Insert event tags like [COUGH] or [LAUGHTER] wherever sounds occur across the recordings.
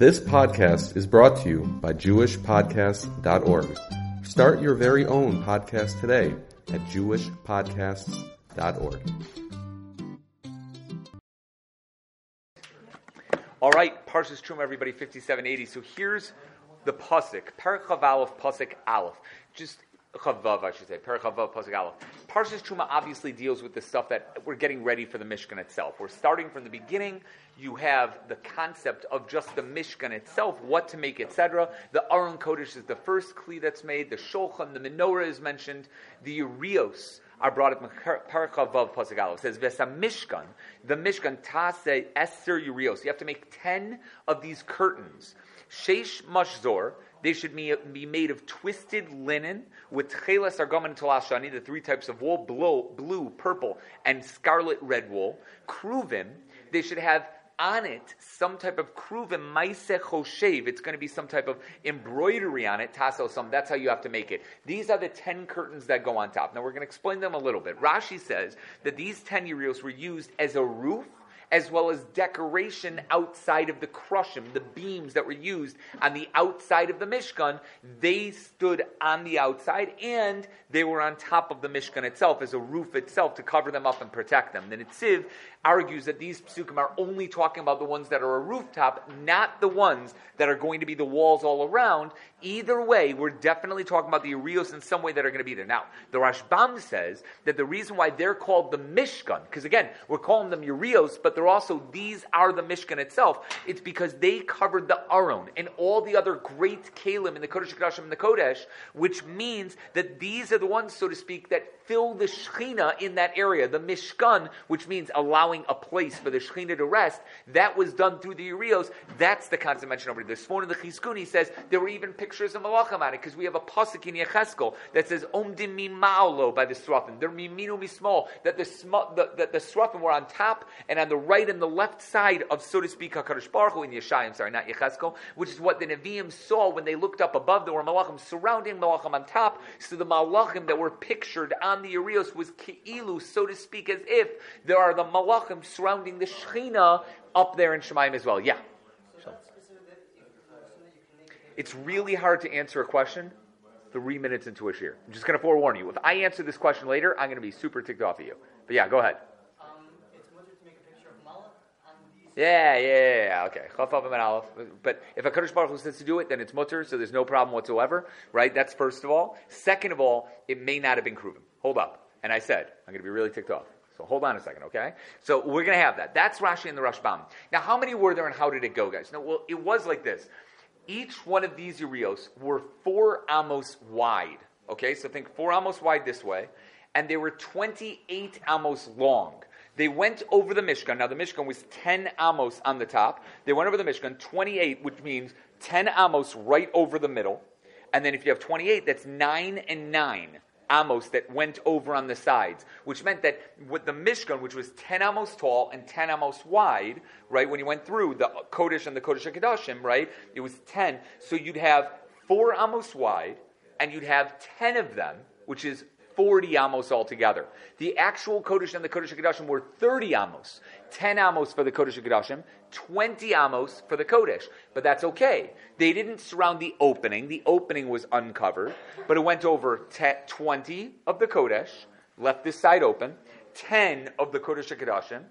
This podcast is brought to you by JewishPodcasts.org. Start your very own podcast today at JewishPodcasts.org. All right, Parshas Truma, everybody, 5780. So here's the Pasuk, Perchav Aleph, Pasuk Aleph. Just Chavav, I should say, Perchavav Pasuk Aleph. Parshas Truma obviously deals with the stuff that we're getting ready for the Mishkan itself. We're starting from the beginning. You have the concept of just the Mishkan itself, what to make, etc. The Aron Kodesh is the first kli that's made. The Shulchan, the Menorah is mentioned. The Urios are brought up in Parachavav Pasuk Aleph. It says, Vesa Mishkan, the Mishkan, Tase Eser Urios. You have to make 10 of these curtains. Sheish Mashzor, they should be, be made of twisted linen with chelas argaman talashani, the three types of wool, blue, blue, purple, and scarlet red wool. Kruvim, they should have on it some type of kruvim maise choshev. It's going to be some type of embroidery on it. Tasso some. That's how you have to make it. These are the ten curtains that go on top. Now we're going to explain them a little bit. Rashi says that these ten urios were used as a roof as well as decoration outside of the krushim, the beams that were used on the outside of the Mishkan, they stood on the outside and they were on top of the Mishkan itself as a roof itself to cover them up and protect them. The Nitziv argues that these psukim are only talking about the ones that are a rooftop, not the ones that are going to be the walls all around. Either way, we're definitely talking about the Urios in some way that are going to be there. Now, the Rashbam says that the reason why they're called the Mishkan, because again, we're calling them Urios, but they're also, these are the Mishkan itself. It's because they covered the Aron and all the other great Kalim in the Kodesh Kodashim and the Kodesh, which means that these are the ones, so to speak, that fill the Shechina in that area, the Mishkan, which means allowing a place for the Shechina to rest. That was done through the Urios. That's the concept mentioned over there. The Sfon of the Chizkuni says there were even pictures of Malachim on it, because we have a pasuk in Yecheskel that says Omdim Mimaulo by the Srafim. They're Miminu Mismol, that the, the, the, the Srafim were on top and on the right and the left side of, so to speak, HaKadosh Baruch Hu in Yeshayim, sorry, not Yecheskel, which is what the Nevi'im saw when they looked up above. There were Malachim surrounding Malachim on top. So the Malachim that were pictured on the Urios was Ki'ilu, so to speak, as if there are the Malachim surrounding the Shechina up there in Shemaim as well. Yeah. It's really hard to answer a question three minutes into a shir. I'm just going to forewarn you. If I answer this question later, I'm going to be super ticked off at you. But yeah, go ahead. Yeah, yeah, yeah, okay. But if a Kaddish Baruch Hu says to do it, then it's mutter, so there's no problem whatsoever, right? That's first of all. Second of all, it may not have been proven. Hold up. And I said, I'm going to be really ticked off. So hold on a second, okay? So we're going to have that. That's Rashi and the Rashbam. Now, how many were there and how did it go, guys? No, well, it was like this. Each one of these urios were four amos wide. Okay, so think four amos wide this way, and they were 28 amos long. They went over the Mishkan. Now, the Mishkan was 10 amos on the top. They went over the Mishkan, 28, which means 10 amos right over the middle. And then if you have 28, that's 9 and 9 amos that went over on the sides, which meant that with the Mishkan, which was 10 amos tall and 10 amos wide, right, when you went through the Kodesh and the Kodesh HaKadoshim, right, it was 10. So you'd have 4 amos wide, and you'd have 10 of them, which is 40 amos altogether. The actual Kodesh and the Kodesh HaKadoshim were 30 amos. 10 amos for the Kodesh HaKadoshim, 20 amos for the Kodesh. But that's okay. They didn't surround the opening. The opening was uncovered, but it went over 20 of the Kodesh, left this side open, 10 of the Kodesh HaKadoshim,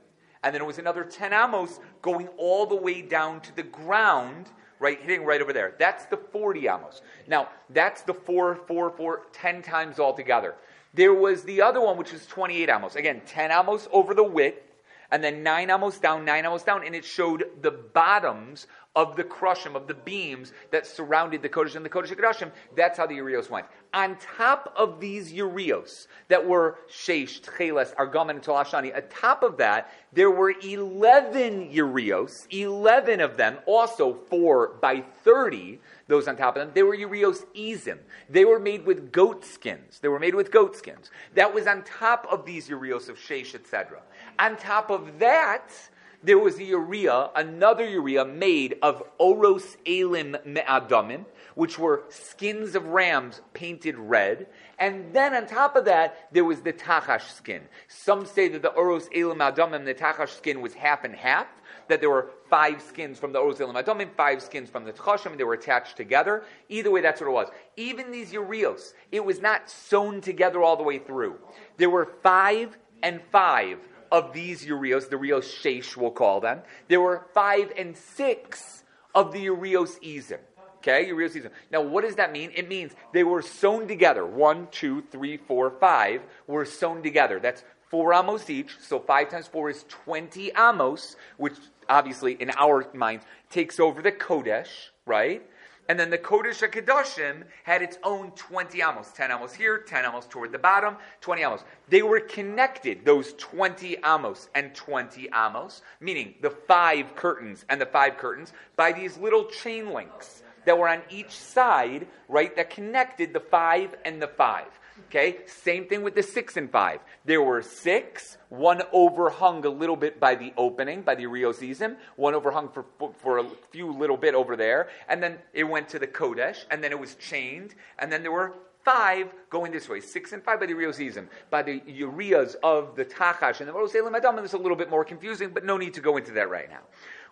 and then it was another 10 amos going all the way down to the ground right, hitting right over there. That's the 40 amos. Now, that's the 4, 4, 4, 10 times altogether. There was the other one, which was 28 amos. Again, 10 amos over the width, and then 9 amos down, 9 amos down, and it showed the bottoms of the krushim, of the beams that surrounded the Kodesh and the Kodesh HaKadoshim. That's how the Urios went. On top of these Urios that were Sheish, Tcheles, Argaman, and Tolashani, atop of that, there were 11 Urios, 11 of them, also 4 by 30, those on top of them. They were Urios Izim. They were made with goat skins. They were made with goat skins. That was on top of these Urios of Sheish, etc. On top of that, there was a urea, another urea made of oros elim me'adamim, which were skins of rams painted red. And then on top of that, there was the tachash skin. Some say that the oros elim me'adamim, the tachash skin was half and half. that there were five skins from the Ozelim Adomim, five skins from the Tchashim, they were attached together. Either way, that's what it was. Even these Urios, it was not sewn together all the way through. There were five and five of these Urios, the Rios Sheish, we'll call them. There were five and six of the Urios Izim. Okay, you Urios Izim. Now, what does that mean? It means they were sewn together. One, two, three, four, five were sewn together. That's four amos each. So five times four is 20 amos, which obviously in our minds takes over the Kodesh, right? And then the Kodesh HaKadoshim had its own 20 amos. 10 amos here, 10 amos toward the bottom, 20 amos. They were connected, those 20 amos and 20 amos, meaning the five curtains and the five curtains, by these little chain links that were on each side, right, that connected the five and the five. Okay, same thing with the six and five. There were six, one overhung a little bit by the opening, by the Riosism, one overhung for, for a few little bit over there, and then it went to the Kodesh, and then it was chained, and then there were five going this way, six and five by the Riosism, by the Urias of the Tachash, and the Roselim Adam, and it's a little bit more confusing, but no need to go into that right now.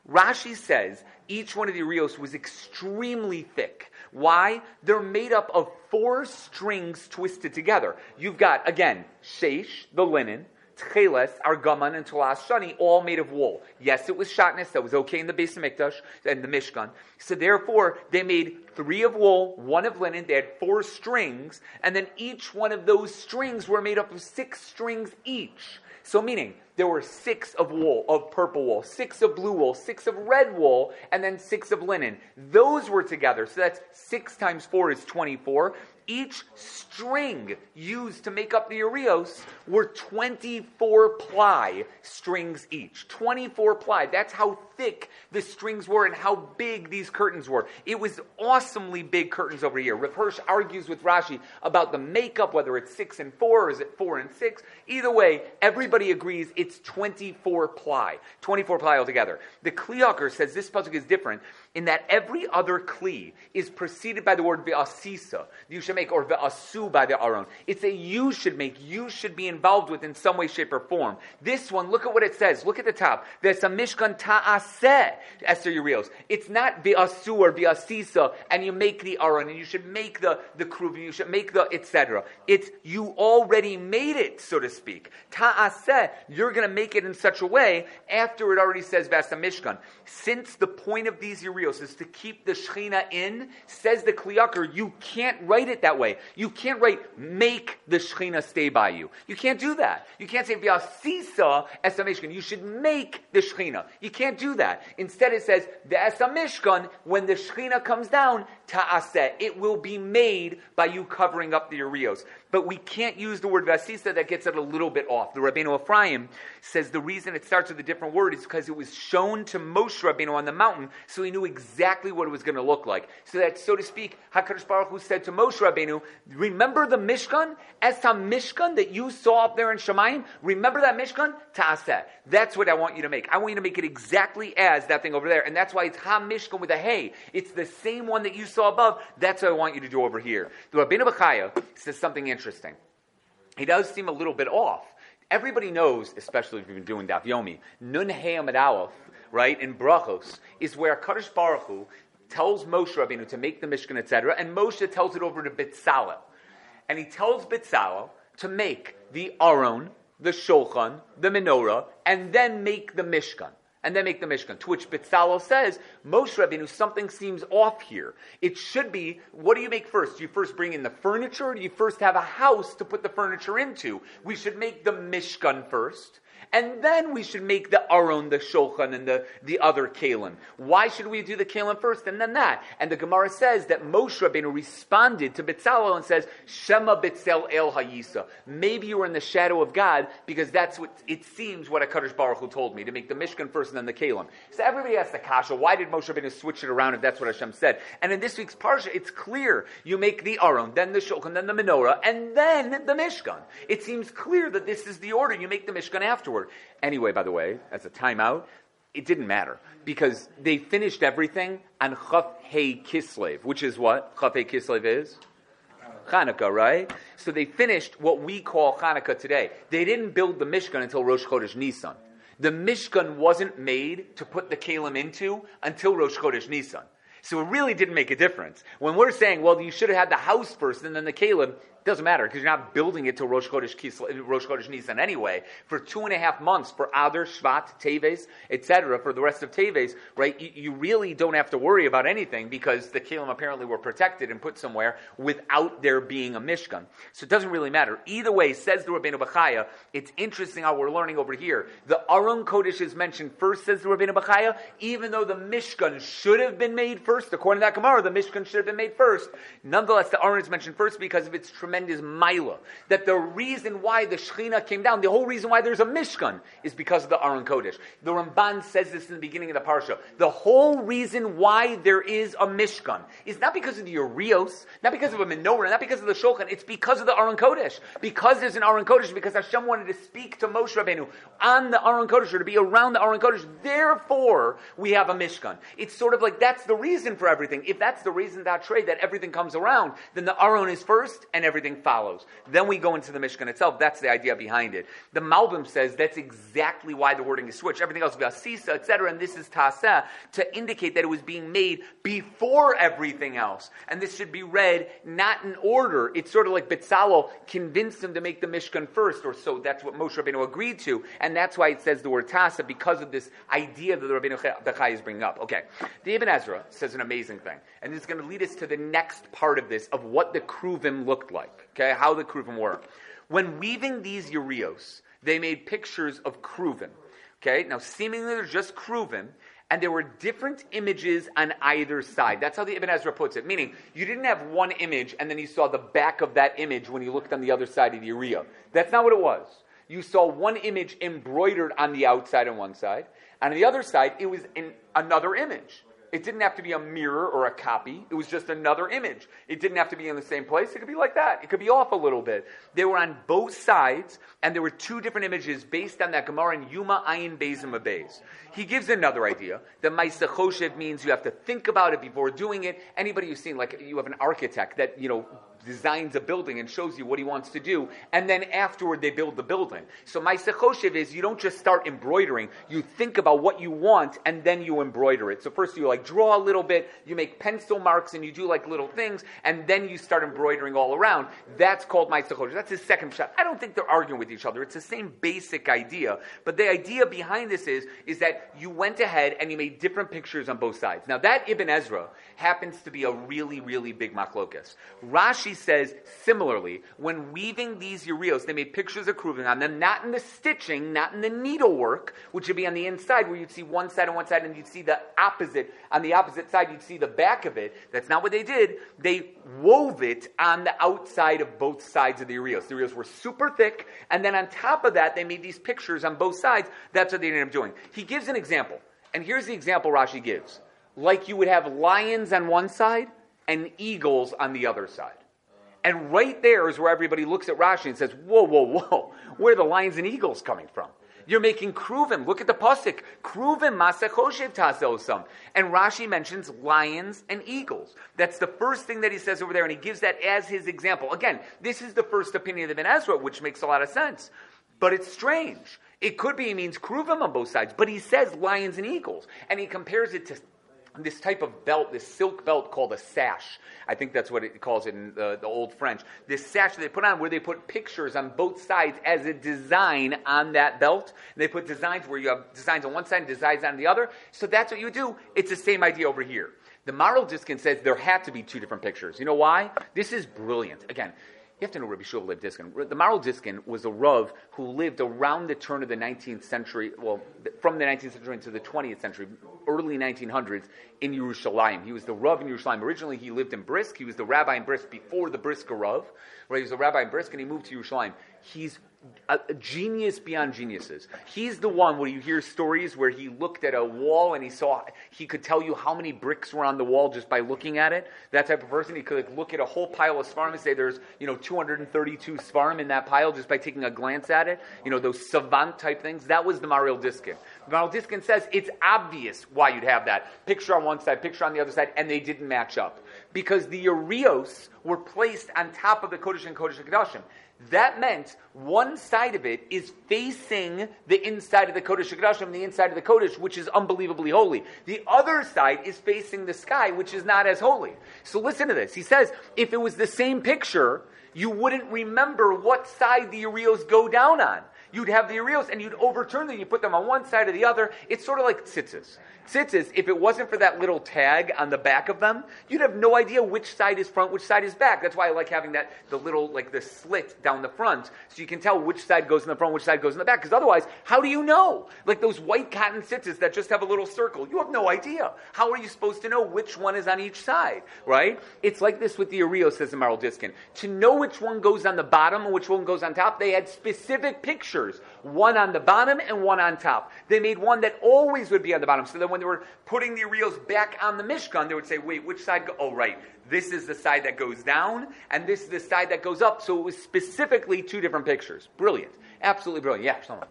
Rashi says each one of the Rios was extremely thick. Why? They're made up of four strings twisted together. You've got, again, Sheish, the linen, Tcheles, Argaman, and Talas Shani, all made of wool. Yes, it was shatnez, that was okay in the Beis Hamikdash and the Mishkan. So therefore, they made three of wool, one of linen, they had four strings, and then each one of those strings were made up of six strings each. So meaning, there were six of wool, of purple wool, six of blue wool, six of red wool, and then six of linen. Those were together. So that's six times four is 24 each string used to make up the Urios were 24 ply strings each. 24 ply. That's how thick the strings were and how big these curtains were. It was awesomely big curtains over here. Rav Hirsch argues with Rashi about the makeup, whether it's six and four or is it four and six. Either way, everybody agrees it's 24 ply. 24 ply altogether. The Kli Yakar says this puzzle is different in that every other kli is preceded by the word ve'asisa, you should make, or ve'asu by the aron. It's a you should make, you should be involved with in some way, shape, or form. This one, look at what it says. Look at the top. There's a mishkan ta'aseh, Esther Urios. It's not ve'asu or ve'asisa, and you make the aron, and you should make the, the kruv, you should make the etc. It's, you already made it, so to speak. Ta'aseh, you're going to make it in such a way after it already says Vasa Mishkan. Since the point of these Urios is to keep the Shechina in, says the Kli Yakar, you can't write it that way. You can't write, make the Shechina stay by you. You can't do that. You can't say, V'asisa esamishkan. You should make the Shechina. You can't do that. Instead it says, the esamishkan, when the Shechina comes down, ta'aseh. It will be made by you covering up the Urios. But we can't use the word vasisa, that gets it a little bit off. The Rabbeinu Ephraim says the reason it starts with a different word is because it was shown to Moshe Rabbeinu on the mountain, so he knew exactly what it was going to look like. So that, so to speak, HaKadosh Baruch Hu said to Moshe Rabbeinu, remember the Mishkan? As Mishkan that you saw up there in Shemayim? Remember that Mishkan? Ta'aseh. That's what I want you to make. I want you to make it exactly as that thing over there. And that's why it's Ha Mishkan with a Hey. It's the same one that you saw above. That's what I want you to do over here. The Rabbeinu Bechaya says something interesting. He does seem a little bit off. Everybody knows, especially if you've been doing Daf Yomi, Nun Aleph, right, in Brachos, is where Kaddish Baruch Hu tells Moshe Rabbeinu to make the Mishkan, etc., and Moshe tells it over to Bitzalel. And he tells Bitzalel to make the Aron, the Shulchan, the Menorah, and then make the Mishkan and then make the Mishkan. To which Bitzalel says, Moshe Rabbeinu, something seems off here. It should be, what do you make first? Do you first bring in the furniture, or do you first have a house to put the furniture into? We should make the Mishkan first, and then we should make the Aron, the Shulchan, and the, the other Kalim. Why should we do the Kalim first and then that? And the Gemara says that Moshe Rabbeinu responded to Bitzalel and says, Shema Bitzel El Hayisa. Maybe you were in the shadow of God because that's what it seems what HaKadosh Baruch Hu told me, to make the Mishkan first and then the Kalim. So everybody asks the Kasha, why did Moshe Rabbeinu switch it around if that's what Hashem said? And in this week's Parsha, it's clear. You make the Aron, then the Shulchan, then the Menorah, and then the Mishkan. It seems clear that this is the order. You make the Mishkan afterwards. Anyway, by the way, as a timeout, it didn't matter because they finished everything on Chaf Hey Kislev, which is what Chaf Hey Kislev is. Hanukkah, right? So they finished what we call Hanukkah today. They didn't build the Mishkan until Rosh Chodesh Nisan. The Mishkan wasn't made to put the Kalim into until Rosh Chodesh Nisan. So it really didn't make a difference. When we're saying, well, you should have had the house first and then the Kalim, doesn't matter because you're not building it to Rosh Chodesh, Kislev, Rosh Chodesh Nisan anyway. For two and a half months, for Adar, Shvat, Teves, etc., for the rest of Teves, right? You, you, really don't have to worry about anything because the Kalim apparently were protected and put somewhere without there being a Mishkan. So it doesn't really matter. Either way, says the Rabbeinu Bachaya, it's interesting how we're learning over here. The Aron Kodesh is mentioned first, says the Rabbeinu Bachaya, even though the Mishkan should have been made first, according to that Gemara, the Mishkan should have been made first. Nonetheless, the Aron is mentioned first because of its tremendous tremendous mila. That the reason why the Shechina came down, the whole reason why there's a Mishkan, is because of the Aron Kodesh. The Ramban says this in the beginning of the Parsha. The whole reason why there is a Mishkan is not because of the Urios, not because of a menorah, not because of the Shulchan, it's because of the Aron Kodesh. Because there's an Aron Kodesh, because Hashem wanted to speak to Moshe Rabbeinu on the Aron Kodesh, or to be around the Aron Kodesh. Therefore, we have a Mishkan. It's sort of like that's the reason for everything. If that's the reason that trade, that everything comes around, then the Aron is first and everything follows. Then we go into the Mishkan itself. That's the idea behind it. The Malbim says that's exactly why the wording is switched. Everything else is Asisa, etc. And this is Tasa to indicate that it was being made before everything else. And this should be read not in order. It's sort of like Betzalel convinced him to make the Mishkan first, or so that's what Moshe Rabbeinu agreed to. And that's why it says the word Tasa because of this idea that the Rabbeinu Bechai is bringing up. Okay. The Ibn Ezra says an amazing thing. And this is going to lead us to the next part of this, of what the Kruvim looked like. Okay, how the Kruvim work. When weaving these Urios, they made pictures of Kruvim. Okay, now seemingly they're just Kruvim, and there were different images on either side. That's how the Ibn Ezra puts it. Meaning, you didn't have one image and then you saw the back of that image when you looked on the other side of the Uriah. That's not what it was. You saw one image embroidered on the outside on one side, and on the other side, it was another image. It didn't have to be a mirror or a copy. It was just another image. It didn't have to be in the same place. It could be like that. It could be off a little bit. They were on both sides, and there were two different images based on that Gemara in Yuma Ayin Bezim Abayz. He gives another idea that Maisa Choshev means you have to think about it before doing it. Anybody who's seen, like, you have an architect that, you know, designs a building and shows you what he wants to do, and then afterward they build the building. So my sechoshev is you don't just start embroidering, you think about what you want and then you embroider it. So first you like draw a little bit, you make pencil marks and you do like little things, and then you start embroidering all around. That's called my sechoshev. That's his second shot. I don't think they're arguing with each other. It's the same basic idea, but the idea behind this is is that you went ahead and you made different pictures on both sides. Now that Ibn Ezra happens to be a really really big machlokas. Rashi says similarly, when weaving these urios, they made pictures of Kruvim on them, not in the stitching, not in the needlework, which would be on the inside, where you'd see one side on one side and you'd see the opposite. On the opposite side, you'd see the back of it. That's not what they did. They wove it on the outside of both sides of the urios. The urios were super thick, and then on top of that, they made these pictures on both sides. That's what they ended up doing. He gives an example, and here's the example Rashi gives. Like you would have lions on one side and eagles on the other side. And right there is where everybody looks at Rashi and says, whoa, whoa, whoa, where are the lions and eagles coming from? You're making kruvim. Look at the pasuk. Kruvim masechoshev tasosam. And Rashi mentions lions and eagles. That's the first thing that he says over there, and he gives that as his example. Again, this is the first opinion of the Ibn Ezra, which makes a lot of sense. But it's strange. It could be he means kruvim on both sides, but he says lions and eagles, and he compares it to this type of belt, this silk belt called a sash. I think that's what it calls it in the, the old French. This sash they put on where they put pictures on both sides as a design on that belt. And they put designs where you have designs on one side and designs on the other. So that's what you do. It's the same idea over here. The Maharil Diskin says there had to be two different pictures. You know why? This is brilliant. Again, you have to know Rabbi Shul Lev Diskin. The Maharil Diskin was a Rav who lived around the turn of the 19th century, well, from the 19th century into the 20th century, early 1900s in Yerushalayim. He was the Rav in Yerushalayim. Originally, he lived in Brisk. He was the rabbi in Brisk before the Brisk Rav. Right? He was a rabbi in Brisk, and he moved to Yerushalayim. He's a, genius beyond geniuses. He's the one where you hear stories where he looked at a wall and he saw he could tell you how many bricks were on the wall just by looking at it. That type of person. He could like, look at a whole pile of svarim and say there's you know 232 svarim in that pile just by taking a glance at it. You know those savant type things. That was the Maharil Diskin. Maharil Diskin says it's obvious why you'd have that. Picture on one side, picture on the other side, and they didn't match up. Because the Urios were placed on top of the Kodesh and Kodesh Kodashim. That meant one side of it is facing the inside of the Kodesh Kodashim, the inside of the Kodesh, which is unbelievably holy. The other side is facing the sky, which is not as holy. So listen to this. He says, if it was the same picture, you wouldn't remember what side the Urios go down on. You'd have the Urios and you'd overturn them, you put them on one side or the other. It's sort of like tzitzis. Tzitzis, if it wasn't for that little tag on the back of them, you'd have no idea which side is front, which side is back. That's why I like having that, the little, like the slit down the front, so you can tell which side goes in the front, which side goes in the back. Because otherwise, how do you know? Like those white cotton tzitzis that just have a little circle, you have no idea. How are you supposed to know which one is on each side, right? It's like this with the Urios, says the Maharil Diskin. To know which one goes on the bottom and which one goes on top, they had specific pictures, one on the bottom and one on top. They made one that always would be on the bottom, so that when they were putting the reels back on the Mishkan, they would say, wait, which side go? Oh, right. This is the side that goes down, and this is the side that goes up. So it was specifically two different pictures. Brilliant. Absolutely brilliant. Yeah, someone.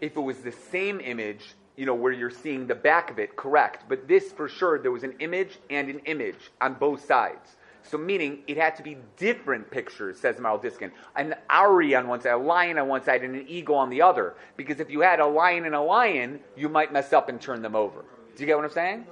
If it was the same image, you know, where you're seeing the back of it, correct. But this, for sure, there was an image and an image on both sides. So meaning it had to be different pictures, says Maharil Diskin. An Ari on one side, a lion on one side, and an eagle on the other. Because if you had a lion and a lion, you might mess up and turn them over. Do you get what I'm saying?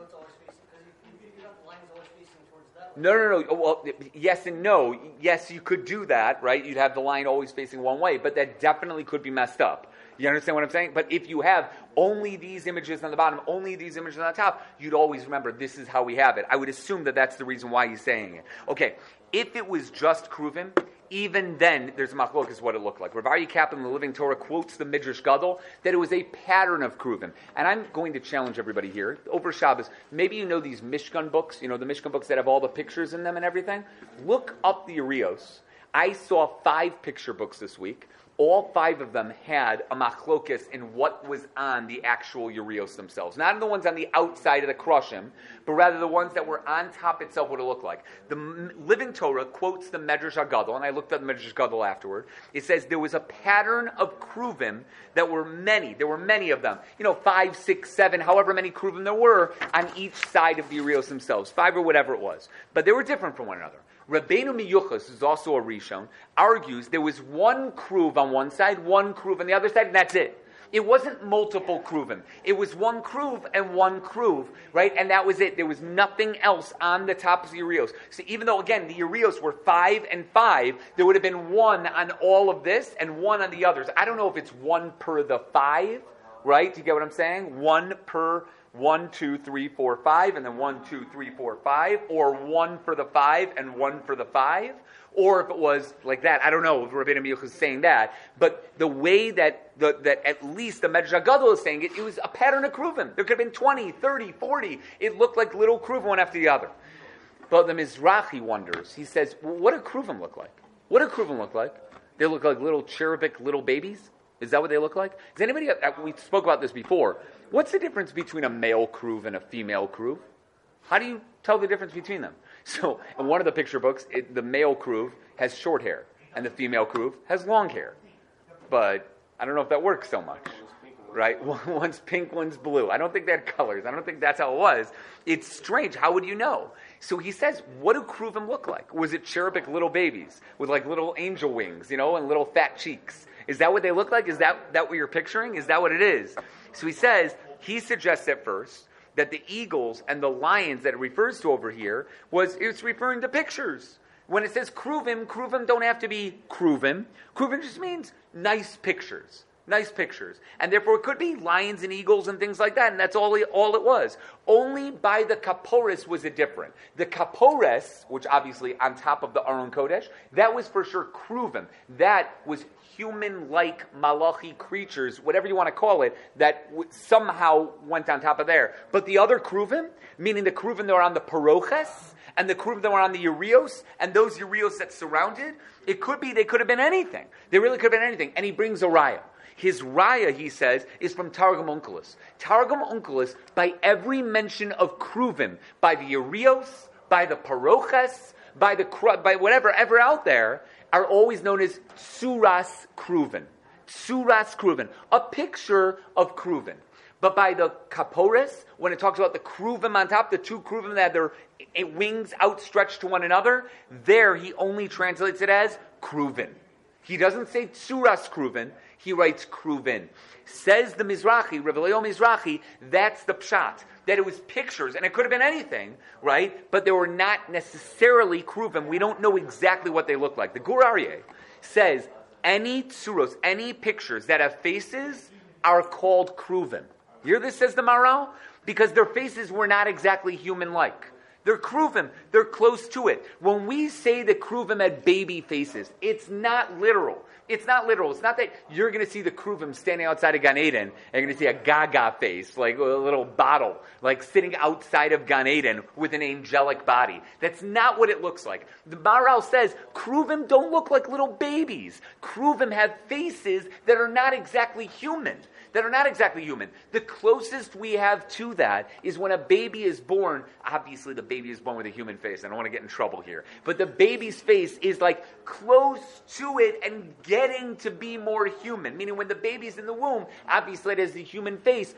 No, no, no. Oh, well, yes and no. Yes, you could do that, right? You'd have the line always facing one way, but that definitely could be messed up. You understand what I'm saying? But if you have only these images on the bottom, only these images on the top, you'd always remember this is how we have it. I would assume that that's the reason why he's saying it. Okay, if it was just Kruvim, even then, there's a machlok is what it looked like. Rav Aryeh Kaplan, the Living Torah, quotes the Midrash Gadol that it was a pattern of Kruvim. And I'm going to challenge everybody here over Shabbos. Maybe you know these Mishkan books, you know, the Mishkan books that have all the pictures in them and everything. Look up the Urios. I saw five picture books this week all five of them had a machlokus in what was on the actual urios themselves. Not in the ones on the outside of the krushim, but rather the ones that were on top itself, what it looked like. The Living Torah quotes the Medrash Agadol, and I looked at the Medrash Agadol afterward. It says there was a pattern of kruvim that were many. There were many of them. You know, five, six, seven, however many kruvim there were on each side of the urios themselves. Five or whatever it was. But they were different from one another. Rabbeinu Miyuchas, who's also a Rishon, argues there was one kruv on one side, one kruv on the other side, and that's it. It wasn't multiple kruvim. It was one kruv and one kruv, right? And that was it. There was nothing else on the top of the urios. So even though, again, the urios were five and five, there would have been one on all of this and one on the others. I don't know if it's one per the five, right? Do you get what I'm saying? One per one, two, three, four, five, and then one, two, three, four, five, or one for the five and one for the five, or if it was like that. I don't know if Rabbeinu Miyuch is saying that, but the way that the, that at least the Medrash Gadol is saying it, it was a pattern of Kruvim. There could have been 20, 30, 40. It looked like little Kruvim one after the other. But the Mizrahi wonders. He says, well, what do Kruvim look like? What do Kruvim look like? They look like little cherubic little babies? Is that what they look like? Does anybody, uh, we spoke about this before. What's the difference between a male kruv and a female kruv? How do you tell the difference between them? [LAUGHS] So, in one of the picture books, it, the male kruv has short hair, and the female kruv has long hair. But I don't know if that works so much, right? [LAUGHS] One's pink, one's blue. I don't think they had colors. I don't think that's how it was. It's strange. How would you know? So he says, what do kruvim look like? Was it cherubic little babies with like little angel wings, you know, and little fat cheeks? Is that what they look like? Is that, that what you're picturing? Is that what it is? So he says, he suggests at first that the eagles and the lions that it refers to over here was it's referring to pictures. When it says kruvim, kruvim don't have to be kruvim. Kruvim just means nice pictures. Nice pictures. And therefore it could be lions and eagles and things like that, and that's all, all it was. Only by the kaporis was it different. The kapores, which obviously on top of the Aron Kodesh, that was for sure kruvim. That was human-like malachi creatures, whatever you want to call it, that w- somehow went on top of there. But the other kruvim, meaning the kruvim that were on the paroches, and the kruvim that were on the urios, and those urios that surrounded, it could be, they could have been anything. They really could have been anything. And he brings a. His raya, he says, is from Targum Onkelos. Targum Onkelos, by every mention of kruvim, by the urios, by the paroches, by the by whatever ever out there, are always known as tsuras kruven. Tsuras kruven, a picture of kruven. But by the kapores, when it talks about the kruvim on top, the two kruvim that have their eh, wings outstretched to one another, there he only translates it as kruven. He doesn't say tsuras kruven, he writes kruvin. Says the Mizrahi, Revelio Mizrahi, that's the pshat. That it was pictures, and it could have been anything, right? But they were not necessarily kruvim. We don't know exactly what they look like. The Gur Aryeh says any tsuros, any pictures that have faces are called kruvim. Hear this, says the Maharal? Because their faces were not exactly human like. They're kruvim. They're close to it. When we say the kruvim had baby faces, it's not literal. It's not literal. It's not that you're going to see the kruvim standing outside of Gan Eden and you're going to see a gaga face, like a little bottle, like sitting outside of Gan Eden with an angelic body. That's not what it looks like. The Maharal says kruvim don't look like little babies. Kruvim have faces that are not exactly human that are not exactly human. The closest we have to that is when a baby is born. Obviously, the baby is born with a human face. I don't want to get in trouble here. But the baby's face is like close to it and getting to be more human. Meaning, when the baby's in the womb, obviously it has the human face,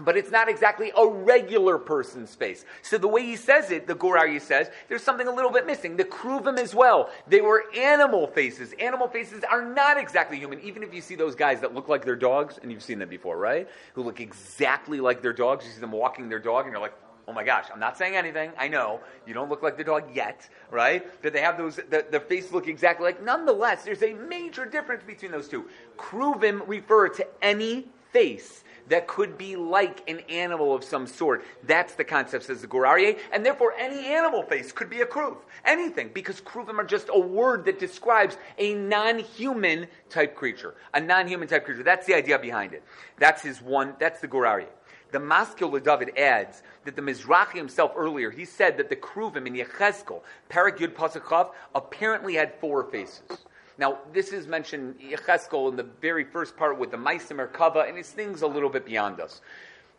but it's not exactly a regular person's face. So the way he says it, the Gur Aryeh says, there's something a little bit missing. The Kruvim as well, they were animal faces. Animal faces are not exactly human. Even if you see those guys that look like their dogs, and you've seen them before, right? Who look exactly like their dogs. You see them walking their dog, and you're like, oh my gosh, I'm not saying anything. I know you don't look like the dog yet, right? That they have those, the, the face look exactly like. Nonetheless, there's a major difference between those two. Kruvim refer to any face that could be like an animal of some sort. That's the concept, says the Gur Aryeh. And therefore, any animal face could be a kruv. Anything, because kruvim are just a word that describes a non human type creature. A non human type creature. That's the idea behind it. That's his one, that's the Gur Aryeh. The Maskil David adds that the Mizrahi himself earlier, he said that the Kruvim in Yechezkel, Parak Yud Pasukov, apparently had four faces. Now, this is mentioned Yecheskel in the very first part with the Maisim Merkava, and it's things a little bit beyond us.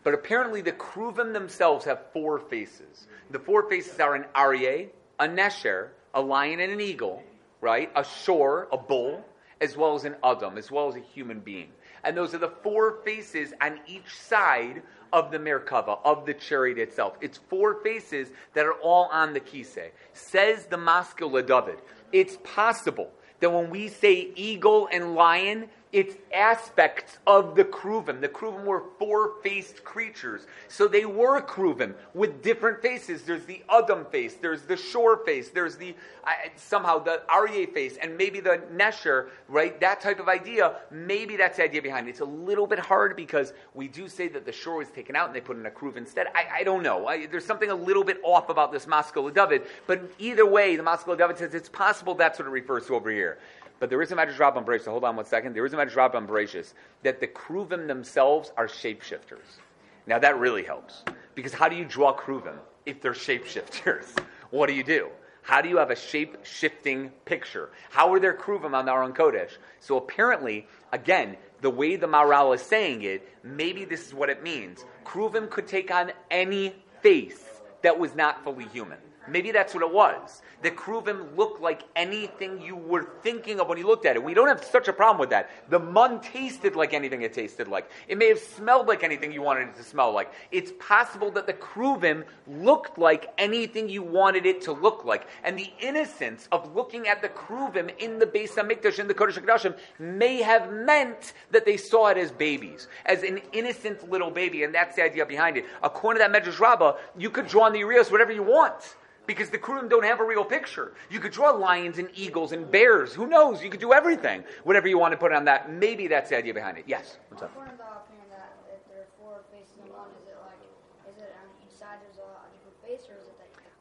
But apparently, the Kruvim themselves have four faces. The four faces are an Aryeh, a Nesher, a lion, and an eagle, right? A shore, a bull, as well as an Adam, as well as a human being. And those are the four faces on each side of the Merkava, of the chariot itself. It's four faces that are all on the Kiseh. Says the Maskil David, it's possible that when we say eagle and lion, it's aspects of the Kruvim. The Kruvim were four faced creatures. So they were Kruvim with different faces. There's the Adam face, there's the shore face, there's the uh, somehow the Aryeh face, and maybe the Nesher, right? That type of idea. Maybe that's the idea behind it. It's a little bit hard because we do say that the shore was taken out and they put in a Kruv instead. I, I don't know. I, there's something a little bit off about this Maskil David. But either way, the Maskil David says it's possible that's what it refers to over here. But there is a Medrash Rabbah Bereshis. So hold on one second. There is a Medrash Rabbah Bereshis that the Kruvim themselves are shapeshifters. Now that really helps because how do you draw Kruvim if they're shapeshifters? [LAUGHS] what do you do? How do you have a shape shifting picture? How are there Kruvim on the Aron Kodesh? So apparently, again, the way the Maral is saying it, maybe this is what it means. Kruvim could take on any face that was not fully human. Maybe that's what it was. The Kruvim looked like anything you were thinking of when you looked at it. We don't have such a problem with that. The mun tasted like anything it tasted like. It may have smelled like anything you wanted it to smell like. It's possible that the Kruvim looked like anything you wanted it to look like. And the innocence of looking at the Kruvim in the Beis HaMikdash, in the Kodesh HaKadoshim, may have meant that they saw it as babies, as an innocent little baby. And that's the idea behind it. According to that Medrash Rabbah, you could draw on the Urios whatever you want because the Kurim don't have a real picture. You could draw lions and eagles and bears. Who knows? You could do everything. Whatever you want to put on that. Maybe that's the idea behind it. Yes. What's up?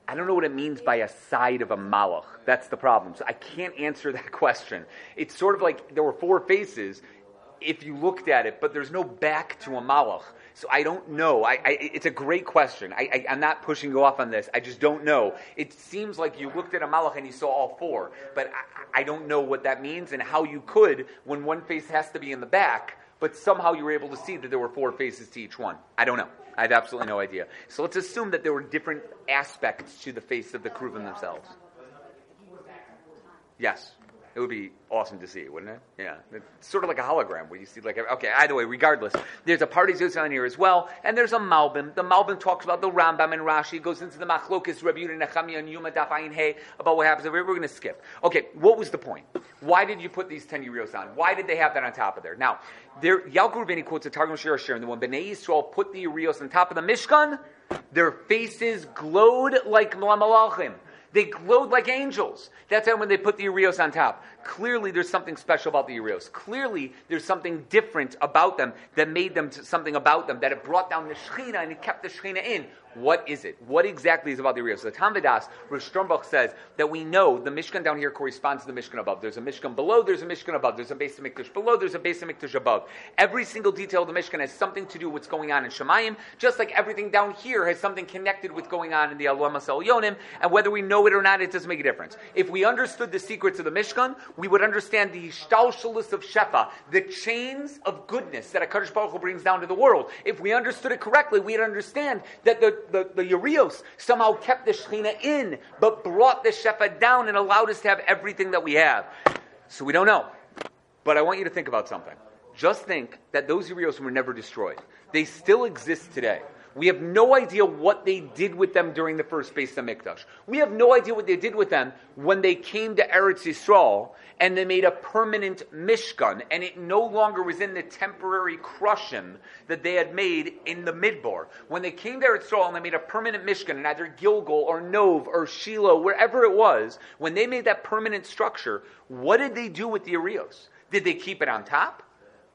I don't know what it means by a side of a malach. That's the problem. So I can't answer [LAUGHS] that question. It's sort of like there were four faces if you looked at it, but there's no back to a malach. So I don't know. I, I, it's a great question. I, am not pushing you off on this. I just don't know. It seems like you looked at a malach and you saw all four, but I, I don't know what that means and how you could when one face has to be in the back, but somehow you were able to see that there were four faces to each one. I don't know. I have absolutely no idea. So let's assume that there were different aspects to the face of the Kruvim themselves. Yes. It would be awesome to see, wouldn't it? Yeah. It's sort of like a hologram where you see like, okay, either way, regardless. There's a party on here as well, and there's a Malbim. The Malbim talks about the Rambam and Rashi, goes into the Machlokis, Rabbi Yehuda Nechamiah and Yuma Dafayin Hey, about what happens. We're going to skip. Okay, what was the point? Why did you put these 10 Yerios on? Why did they have that on top of there? Now, there, Yalkut Rubini quotes a Targum Shir Shir, and when Bnei Yisrael put the Yerios on top of the Mishkan, their faces glowed like Malachim. They glowed like angels. That's when they put the Urios on top. Clearly, there's something special about the Urios. Clearly, there's something different about them that made them something about them, that it brought down the Shechina and it kept the Shechina in. What is it? What exactly is about the Urios? The Taam V'Daas, Rosh Sternbuch says that we know the Mishkan down here corresponds to the Mishkan above. There's a Mishkan below, there's a Mishkan above. There's a of Mikdash below, there's a of Mikdash above. Every single detail of the Mishkan has something to do with what's going on in Shemayim, just like everything down here has something connected with going on in the Alamas Yonim, and whether we know it or not, it doesn't make a difference. If we understood the secrets of the Mishkan, we would understand the Shtalshalis of Shefa, the chains of goodness that a Baruch Hu brings down to the world. If we understood it correctly, we'd understand that the, the, the Urios somehow kept the Shechina in, but brought the Shefa down and allowed us to have everything that we have. So we don't know. But I want you to think about something. Just think that those Urios were never destroyed. They still exist today. We have no idea what they did with them during the first Beis Hamikdash. We have no idea what they did with them when they came to Eretz Yisrael and they made a permanent Mishkan, and it no longer was in the temporary Krushim that they had made in the Midbar. When they came to Eretz Yisrael and they made a permanent Mishkan in either Gilgal or Nov or Shiloh, wherever it was, when they made that permanent structure, what did they do with the Arios? Did they keep it on top?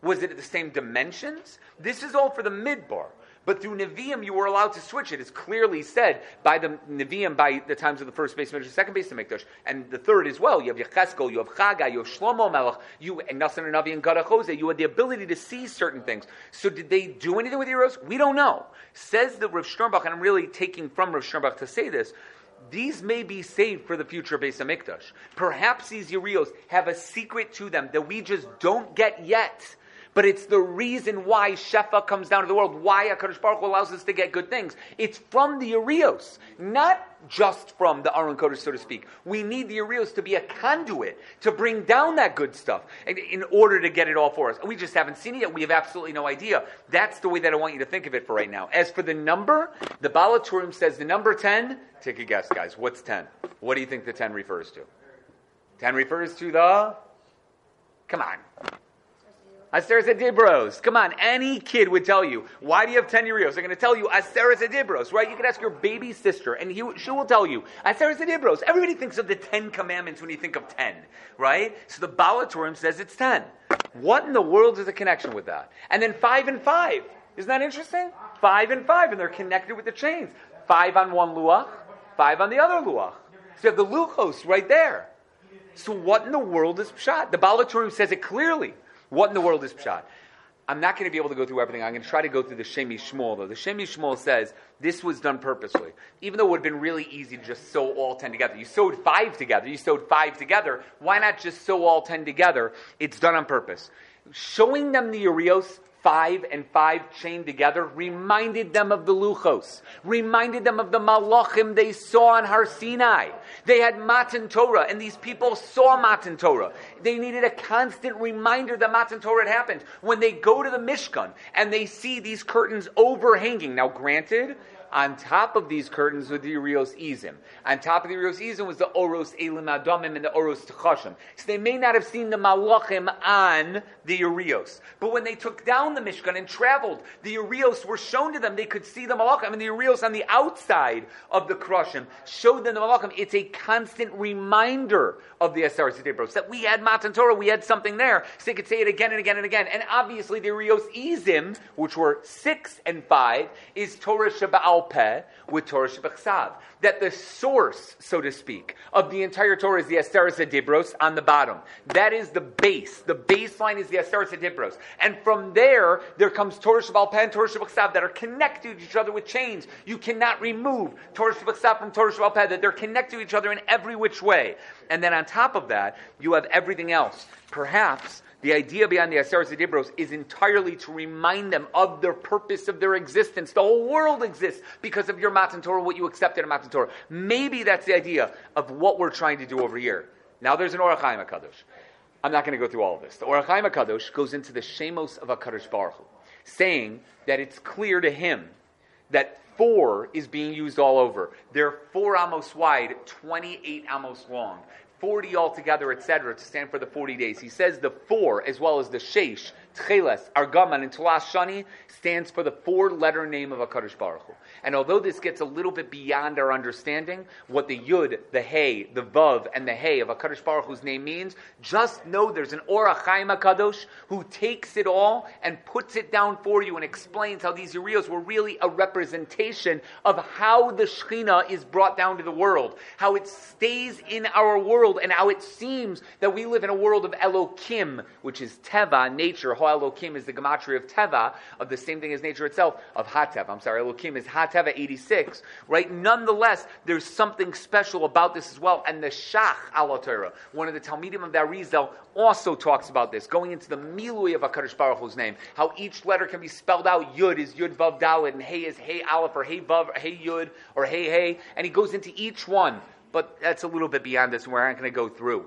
Was it at the same dimensions? This is all for the Midbar. But through Nevi'im, you were allowed to switch it. It's clearly said by the Nevi'im by the times of the first base of the second base Mikdash, and the third as well. You have Yecheskel, you have Chagai, you have Shlomo Melech, you and Nassan and Navi and Gadachose. You had the ability to see certain things. So did they do anything with the heroes? We don't know. Says the Rav Sternbuch, and I'm really taking from Rav Sternbuch to say this these may be saved for the future Beis Hamikdash. Perhaps these Yerios have a secret to them that we just don't get yet. But it's the reason why Shefa comes down to the world, why HaKadosh Baruch Hu allows us to get good things. It's from the Urios, not just from the Aron Kodesh, so to speak. We need the Urios to be a conduit to bring down that good stuff in order to get it all for us. we just haven't seen it yet. We have absolutely no idea. That's the way that I want you to think of it for right now. As for the number, the Baal HaTurim says the number 10, take a guess, guys. What's 10? What do you think the 10 refers to? 10 refers to the. Come on. Aseres Adibros. Come on, any kid would tell you, why do you have 10 Urios? They're going to tell you Aseres Adibros, right? You can ask your baby sister, and he, she will tell you, Aseres Adibros. Everybody thinks of the 10 commandments when you think of 10, right? So the Baal HaTurim says it's 10. What in the world is the connection with that? And then 5 and 5. Isn't that interesting? 5 and 5, and they're connected with the chains. 5 on one luach, 5 on the other luach. So you have the luchos right there. So what in the world is pshat? The Baal HaTurim says it clearly. What in the world is Pshat? I'm not going to be able to go through everything. I'm going to try to go through the Shem MiShmuel, though. The Shem MiShmuel says this was done purposely. Even though it would have been really easy to just sew all 10 together. You sewed five together. You sewed five together. Why not just sew all 10 together? It's done on purpose. Showing them the Urios five and five chained together reminded them of the Luchos, reminded them of the Malachim they saw on Har Sinai. They had Matan Torah, and these people saw Matan Torah. They needed a constant reminder that Matan Torah had happened. When they go to the Mishkan and they see these curtains overhanging, now granted, on top of these curtains were the Urios Izim. On top of the Urios Izim was the Oros Elim Adamim and the Oros Techashim. So they may not have seen the Malachim on the Urios. But when they took down the Mishkan and traveled, the Urios were shown to them. They could see the Malachim. And the Urios on the outside of the Krushim showed them the Malachim. It's a constant reminder of the Asar Sidibros that we had Matan Torah, we had something there. So they could say it again and again and again. And obviously the Urios Izim, which were six and five, is Torah Shabbat With Torah Shebechsav. That the source, so to speak, of the entire Torah is the Asteris Adibros on the bottom. That is the base. The baseline is the Asteris Adibros. And from there, there comes Torah Shabal Peh and Torah Shebechsav that are connected to each other with chains. You cannot remove Torah Shebechsav from Torah Shabal Peh, that they're connected to each other in every which way. And then on top of that, you have everything else. Perhaps the idea behind the Aseres Dibros is entirely to remind them of their purpose of their existence. The whole world exists because of your Matan Torah, what you accepted in Matan Torah. Maybe that's the idea of what we're trying to do over here. Now there's an Ohr HaChaim HaKadosh. I'm not going to go through all of this. The Ohr HaChaim HaKadosh goes into the Shemos of HaKadosh Baruch Hu, saying that it's clear to him that four is being used all over. They're four amos wide, 28 amos long. 40 altogether, etc., to stand for the 40 days. He says the four, as well as the Sheish, Tcheles, Argaman, and Tulas Shani, stands for the four letter name of HaKadosh Baruch Hu. And although this gets a little bit beyond our understanding, what the Yud, the Hey, the Vav, and the Hey of HaKadosh Baruch Hu's name means, just know there's an Ohr HaChaim HaKadosh who takes it all and puts it down for you and explains how these Urios were really a representation of how the Shekhinah is brought down to the world, how it stays in our world, and how it seems that we live in a world of Elokim, which is Teva, nature. Ho Elokim is the gematria of Teva, of the same thing as nature itself, of Hatev. I'm sorry, Elokim is Hatev. Teva 86, right? Nonetheless, there's something special about this as well. And the Shach al Torah, one of the Talmidim of the Arizal, also talks about this, going into the Milui of HaKadosh Baruch Hu's name, how each letter can be spelled out. Yud is Yud Vav Dalet, and Hey is Hey Aleph, or Hey Vav, Hey Yud, or Hey Hey, and he goes into each one. But that's a little bit beyond this, and we're not going to go through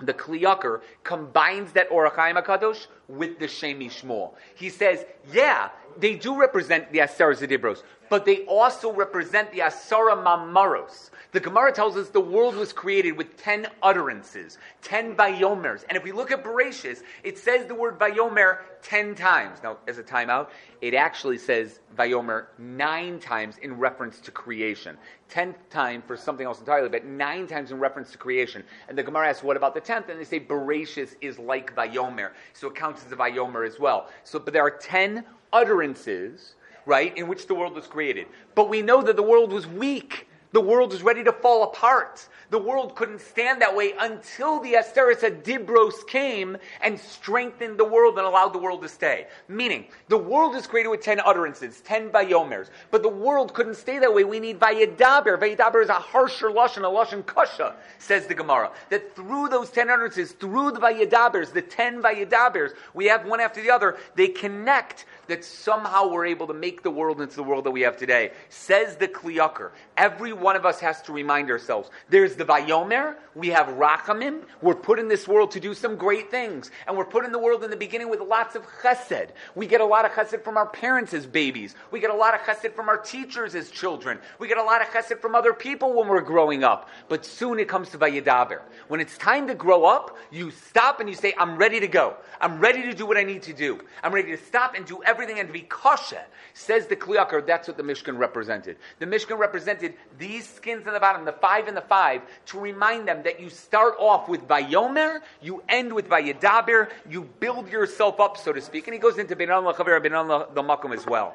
the Kli Yakar combines that Ohr HaChaim HaKadosh with the Shem MiShmuel. He says, yeah, they do represent the Asara Zedibros, but they also represent the Asara Mamaros. The Gemara tells us the world was created with ten utterances, ten Vayomers. And if we look at Bereshis, it says the word Vayomer ten times. Now, as a timeout, it actually says Vayomer nine times in reference to creation. Tenth time for something else entirely, but nine times in reference to creation. And the Gemara asks, what about the tenth? And they say Bereshis is like Vayomer. So it counts a Vayomer as well. So, but there are ten utterances right, in which the world was created. But we know that the world was weak. The world was ready to fall apart. The world couldn't stand that way until the Asteris Dibros came and strengthened the world and allowed the world to stay. Meaning, the world is created with ten utterances, ten Vayomers, but the world couldn't stay that way. We need Vayadaber. Vayadaber is a harsher Lashon, a Lashon Kasha, says the Gemara. That through those ten utterances, through the Vayadabers, the ten Vayadabers, we have one after the other, they connect that somehow we're able to make the world into the world that we have today. Says the Kli Yakar. Every one of us has to remind ourselves. There's the Vayomer, we have Rachamim, we're put in this world to do some great things. And we're put in the world in the beginning with lots of chesed. We get a lot of chesed from our parents as babies. We get a lot of chesed from our teachers as children. We get a lot of chesed from other people when we're growing up. But soon it comes to Vayadaber. When it's time to grow up, you stop and you say, I'm ready to go. I'm ready to do what I need to do. I'm ready to stop and do everything and be kosher. Says the Kli Yakar, that's what the Mishkan represented. The Mishkan represented these skins in the bottom, the five and the five, to remind them that you start off with Vayomer, you end with Vayadaber, you build yourself up, so to speak. And he goes into Benan Lachaver, Benan the Makom as well.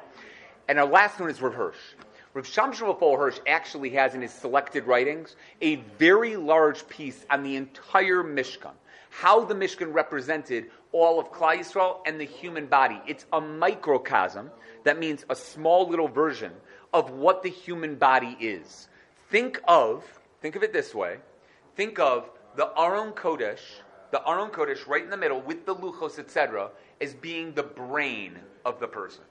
And our last one is Rav Hirsch. Rav Shamshon Hirsch actually has in his selected writings a very large piece on the entire Mishkan how the Mishkan represented all of Klal Yisrael and the human body. It's a microcosm, that means a small little version of what the human body is. Think of, think of it this way, think of the Aron Kodesh, the Aron Kodesh right in the middle with the Luchos, etc., as being the brain of the person.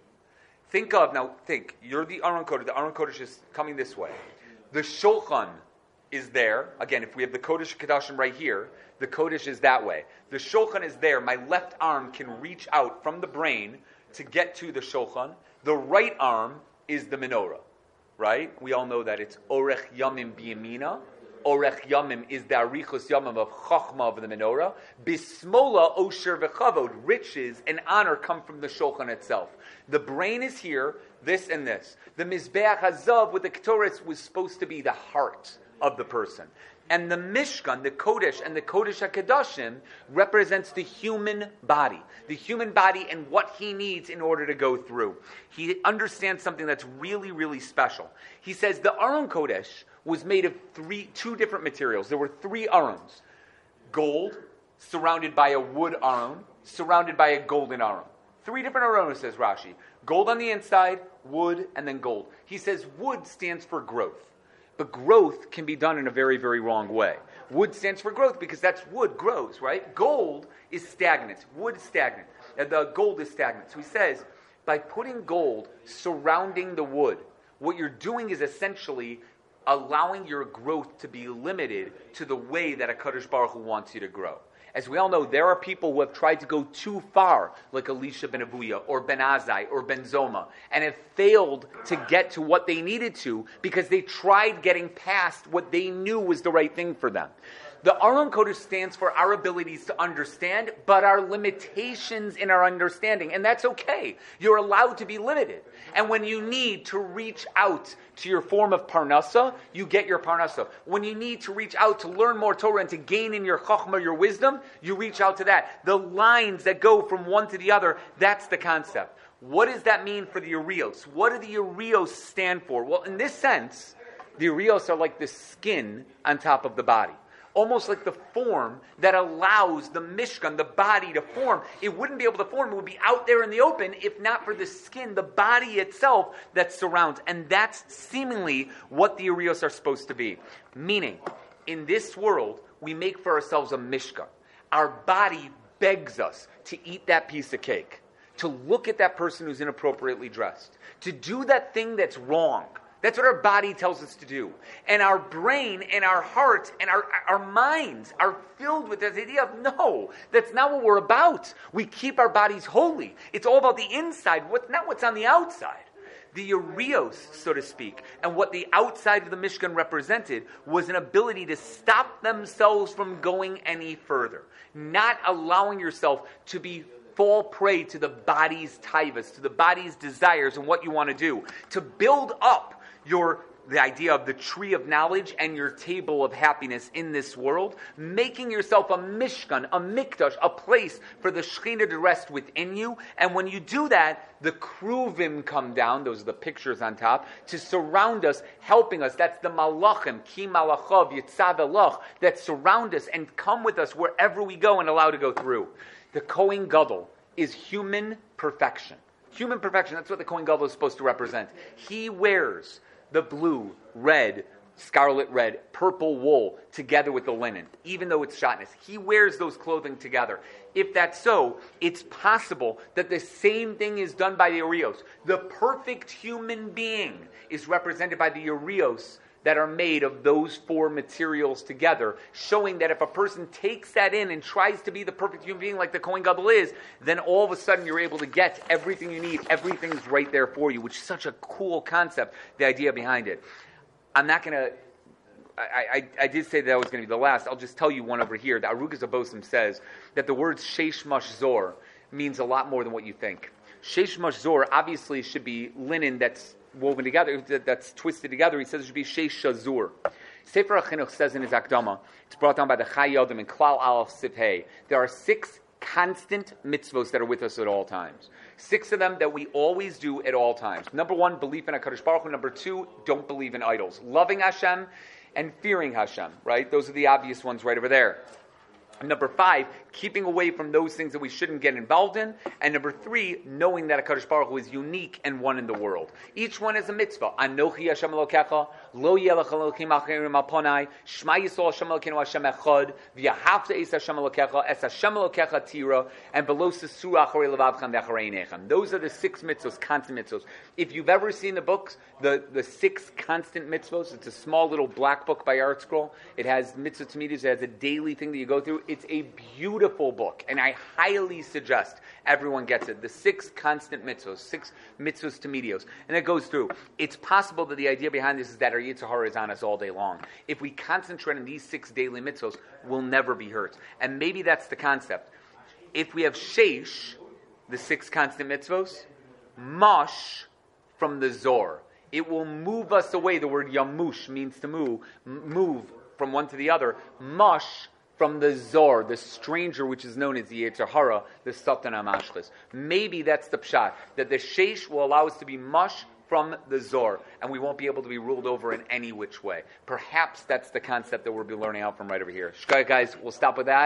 Think of, now think, you're the Aron Kodesh, the Aron Kodesh is coming this way. The Shulchan is there. Again, if we have the Kodesh Kadashim right here, the Kodesh is that way. The Shulchan is there. My left arm can reach out from the brain to get to the Shulchan. The right arm is the menorah, right? We all know that it's Orech Yamim Biyamina. Orech Yamim is the Arichus Yamim of Chachma of the menorah. Bismola Osher V'chavod. Riches and honor come from the Shulchan itself. The brain is here, this and this. The Mizbeach Hazav with the Ketores was supposed to be the heart of the person. And the Mishkan, the Kodesh, and the Kodesh HaKadoshim represents the human body. The human body and what he needs in order to go through. He understands something that's really, really special. He says the Aron Kodesh was made of three, two different materials. There were three Arons. Gold, surrounded by a wood Aron, surrounded by a golden Aron. Three different Aronos, says Rashi. Gold on the inside, wood, and then gold. He says wood stands for growth. But growth can be done in a very, very wrong way. Wood stands for growth because that's wood grows, right? Gold is stagnant. Wood is stagnant. And the gold is stagnant. So he says, by putting gold surrounding the wood, what you're doing is essentially allowing your growth to be limited to the way that HaKadosh Baruch Hu wants you to grow. As we all know, there are people who have tried to go too far, like Elisha ben Avuya, or Ben Azai, or Ben Zoma, and have failed to get to what they needed to because they tried getting past what they knew was the right thing for them. The Aron Kodesh stands for our abilities to understand, but our limitations in our understanding. And that's okay. You're allowed to be limited. And when you need to reach out to your form of parnasa, you get your parnasa. When you need to reach out to learn more Torah and to gain in your chachma, your wisdom, you reach out to that. The lines that go from one to the other, that's the concept. What does that mean for the Urios? What do the Urios stand for? Well, in this sense, the Urios are like the skin on top of the body almost like the form that allows the Mishkan, the body, to form. It wouldn't be able to form, it would be out there in the open if not for the skin, the body itself that surrounds. And that's seemingly what the Urios are supposed to be. Meaning, in this world, we make for ourselves a Mishkan. Our body begs us to eat that piece of cake, to look at that person who's inappropriately dressed, to do that thing that's wrong that's what our body tells us to do. And our brain and our heart and our, our minds are filled with this idea of no, that's not what we're about. We keep our bodies holy. It's all about the inside, what's not what's on the outside. The Urios, so to speak, and what the outside of the Mishkan represented was an ability to stop themselves from going any further, not allowing yourself to be fall prey to the body's tivus, to the body's desires and what you want to do, to build up your the idea of the tree of knowledge and your table of happiness in this world, making yourself a mishkan, a mikdash, a place for the Shekhinah to rest within you. And when you do that, the kruvim come down, those are the pictures on top, to surround us, helping us. That's the malachim, ki malachov, yitzav elach, that surround us and come with us wherever we go and allow to go through. The Kohen Gadol is human perfection. Human perfection, that's what the Kohen Gadol is supposed to represent. He wears the blue, red, scarlet red, purple wool together with the linen, even though it's shatnez. He wears those clothing together. If that's so, it's possible that the same thing is done by the Urios. The perfect human being is represented by the Urios that are made of those four materials together, showing that if a person takes that in and tries to be the perfect human being like the Kohen Gadol is, then all of a sudden you're able to get everything you need. Everything's right there for you, which is such a cool concept, the idea behind it. I'm not going to I, I, did say that, was going to be the last. I'll just tell you one over here. The Arugas HaBosem says that the word Sheish Zor means a lot more than what you think. Sheish Zor obviously should be linen that's woven together, that's twisted together. He says it should be Sheish Shazur. Sefer HaChinuch says in his Akdama, it's brought down by the Chayei Adam and Klal Aleph Sifhei, there are six constant mitzvos that are with us at all times. Six of them that we always do at all times. Number one, belief in HaKadosh Baruch Hu. Number two, don't believe in idols. Loving Hashem and fearing Hashem, right? Those are the obvious ones right over there. Number five, keeping away from those things that we shouldn't get involved in. And number three, knowing that HaKadosh Baruch Hu is unique and one in the world. Each one is a mitzvah. Anochi Hashem Elokecha, Lo Yelech Elokim Acherim Alponai, Shema Yisrael Hashem Elokeinu Hashem Echad, V'yahavta Es Hashem Elokecha, Es Hashem Elokecha Tira, and below Sesura Acharei Levavchan V'Acharei Those are the six mitzvahs, constant mitzvahs. If you've ever seen the books, the, the six constant mitzvahs, it's a small little black book by ArtScroll. It has mitzvah to it has a daily thing that you go through. It's a beautiful book, and I highly suggest everyone gets it. The six constant mitzvahs, six mitzvahs to medios, and it goes through. It's possible that the idea behind this is that our Yetzer Hara is on us all day long. If we concentrate on these six daily mitzvahs, we'll never be hurt. And maybe that's the concept. If we have sheish, the six constant mitzvahs, mush from the zor. It will move us away. The word yamush means to move, move from one to the other. Mush from the Zor, the stranger which is known as the Yetzirah, the Satan HaMashchis. Maybe that's the pshat, that the Sheish will allow us to be mush from the Zor, and we won't be able to be ruled over in any which way. Perhaps that's the concept that we'll be learning out from right over here. Guys, we'll stop with that.